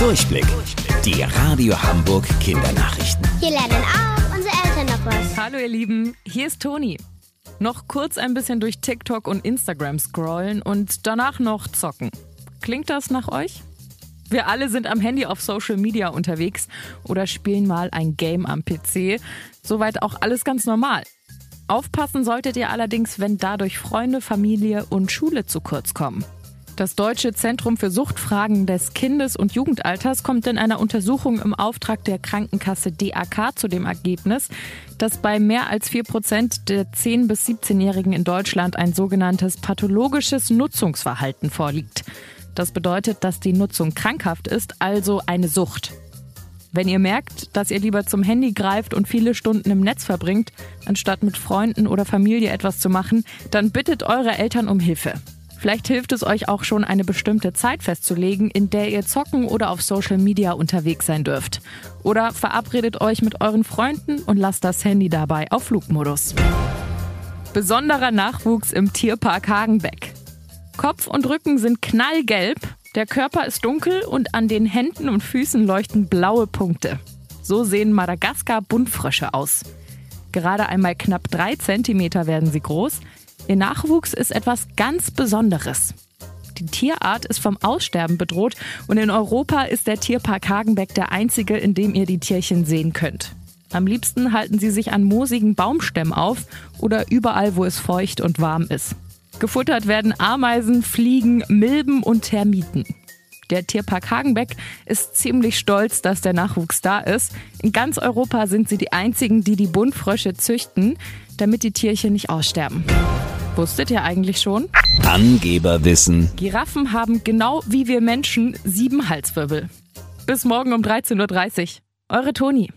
Durchblick. Die Radio Hamburg Kindernachrichten. Hier lernen auch unsere Eltern noch was. Hallo ihr Lieben, hier ist Toni. Noch kurz ein bisschen durch TikTok und Instagram scrollen und danach noch zocken. Klingt das nach euch? Wir alle sind am Handy auf Social Media unterwegs oder spielen mal ein Game am PC. Soweit auch alles ganz normal. Aufpassen solltet ihr allerdings, wenn dadurch Freunde, Familie und Schule zu kurz kommen. Das Deutsche Zentrum für Suchtfragen des Kindes- und Jugendalters kommt in einer Untersuchung im Auftrag der Krankenkasse DAK zu dem Ergebnis, dass bei mehr als 4 Prozent der 10- bis 17-Jährigen in Deutschland ein sogenanntes pathologisches Nutzungsverhalten vorliegt. Das bedeutet, dass die Nutzung krankhaft ist, also eine Sucht. Wenn ihr merkt, dass ihr lieber zum Handy greift und viele Stunden im Netz verbringt, anstatt mit Freunden oder Familie etwas zu machen, dann bittet eure Eltern um Hilfe. Vielleicht hilft es euch auch schon, eine bestimmte Zeit festzulegen, in der ihr zocken oder auf Social Media unterwegs sein dürft. Oder verabredet euch mit euren Freunden und lasst das Handy dabei auf Flugmodus. Besonderer Nachwuchs im Tierpark Hagenbeck. Kopf und Rücken sind knallgelb, der Körper ist dunkel und an den Händen und Füßen leuchten blaue Punkte. So sehen Madagaskar-Buntfrösche aus. Gerade einmal knapp drei Zentimeter werden sie groß, Ihr Nachwuchs ist etwas ganz Besonderes. Die Tierart ist vom Aussterben bedroht und in Europa ist der Tierpark Hagenbeck der einzige, in dem ihr die Tierchen sehen könnt. Am liebsten halten sie sich an moosigen Baumstämmen auf oder überall, wo es feucht und warm ist. Gefuttert werden Ameisen, Fliegen, Milben und Termiten. Der Tierpark Hagenbeck ist ziemlich stolz, dass der Nachwuchs da ist. In ganz Europa sind sie die einzigen, die die Buntfrösche züchten, damit die Tierchen nicht aussterben. Wusstet ihr eigentlich schon? Angeberwissen. Giraffen haben genau wie wir Menschen sieben Halswirbel. Bis morgen um 13.30 Uhr. Eure Toni.